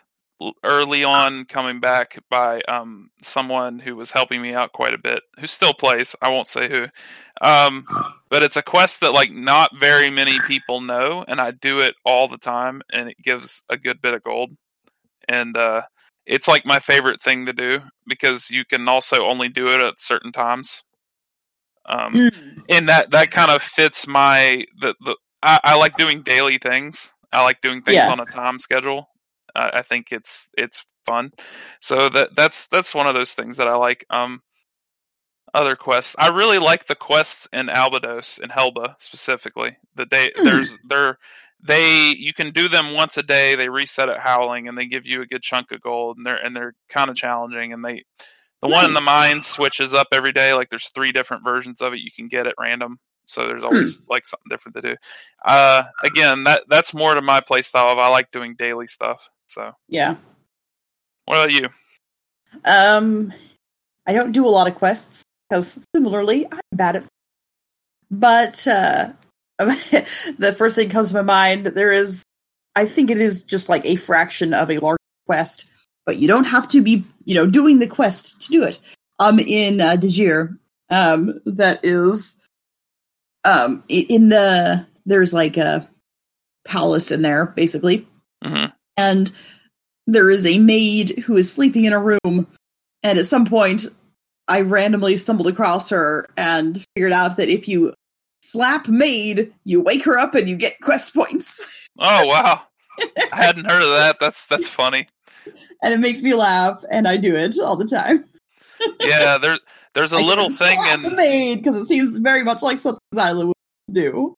early on coming back by um someone who was helping me out quite a bit, who still plays. I won't say who. Um, but it's a quest that like not very many people know, and I do it all the time, and it gives a good bit of gold. And uh, it's like my favorite thing to do because you can also only do it at certain times. Um, Mm, and that that kind of fits my the the I, I like doing daily things. I like doing things Yeah. on a time schedule. Uh, I think it's it's fun. So that that's that's one of those things that I like. Um, other quests. I really like the quests in Albedos and Helba specifically. The day Hmm. there's they're they you can do them once a day. They reset at Howling and they give you a good chunk of gold and they're and they're kind of challenging and they the one in the Nice. mine switches up every day. Like there's three different versions of it you can get at random. So there's always like something different to do. Uh, again, that that's more to my play style. Of I like doing daily stuff. So yeah. what about you? Um, I don't do a lot of quests because similarly, I'm bad at. But uh, the first thing comes to my mind. There is, I think it is just like a fraction of a large quest, but you don't have to be, you know, doing the quest to do it. Um, in uh, Degir, um, that is, um, in the there's like a palace in there basically, hmm and there is a maid who is sleeping in a room and at some point i randomly stumbled across her and figured out that if you slap maid you wake her up and you get quest points Oh wow, I hadn't heard of that. That's that's funny. and it makes me laugh and i do it all the time Yeah, there there's a I little thing slap in the maid because it seems very much like something Zaila would do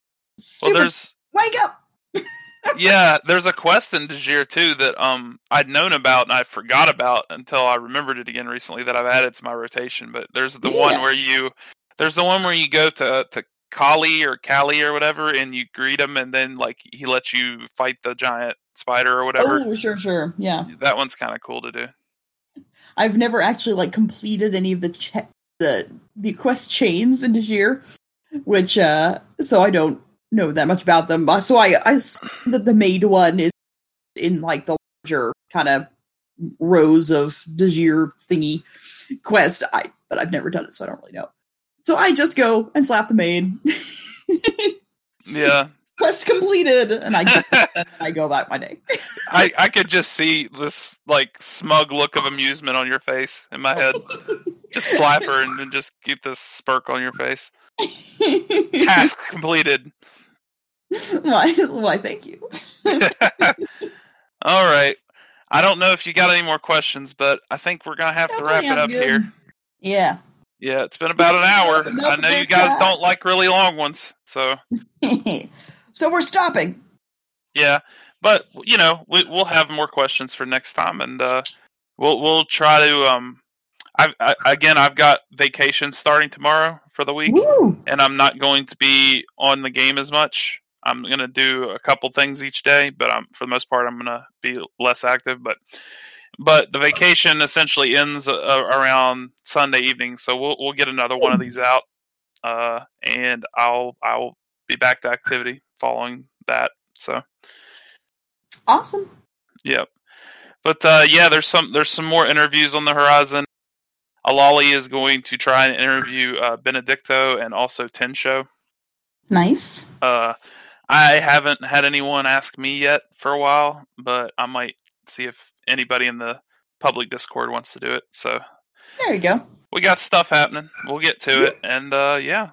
well, there's wake up yeah, there's a quest in Degir too that um I'd known about and I forgot about until I remembered it again recently that I've added to my rotation. But there's the one where you there's the one where you go to to Kali or Cali or whatever and you greet him and then like he lets you fight the giant spider or whatever. oh sure sure yeah That one's kind of cool to do. I've never actually like completed any of the ch- the the quest chains in Degir, which uh so I don't know that much about them. So I I assume that the maid one is in like the larger kind of rows of Degir thingy quest. I but I've never done it, so I don't really know. So I just go and slap the maid. Yeah. quest completed, and I and I go about my day. I, I could just see this like smug look of amusement on your face in my head. Just slap her and then just get this smirk on your face. Task completed. why? Why? Thank you. All right. I don't know if you got any more questions, but I think we're gonna have to wrap it up good- here. Yeah. Yeah, it's been about an hour. I know you guys don't like really long ones, so so we're stopping. yeah. But you know, we, we'll have more questions for next time, and uh, we'll we'll try to. Um, I, I again, I've got vacation starting tomorrow for the week. Woo! and I'm not going to be on the game as much. I'm going to do a couple things each day, but I'm for the most part I'm going to be less active. But but the vacation essentially ends uh, around Sunday evening, so we'll we'll get another one of these out, uh, and I'll I'll be back to activity following that. So Awesome. Yep. But uh, yeah, there's some there's some more interviews on the horizon. Alali is going to try and interview uh, Benedicto and also Tensho. Nice. Uh, I haven't had anyone ask me yet for a while, but I might see if anybody in the public Discord wants to do it. So There you go. we got stuff happening. We'll get to it, and uh, yeah,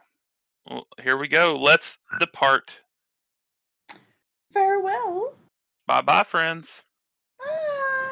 well, here we go. Let's depart. Farewell. Bye bye, friends. Bye.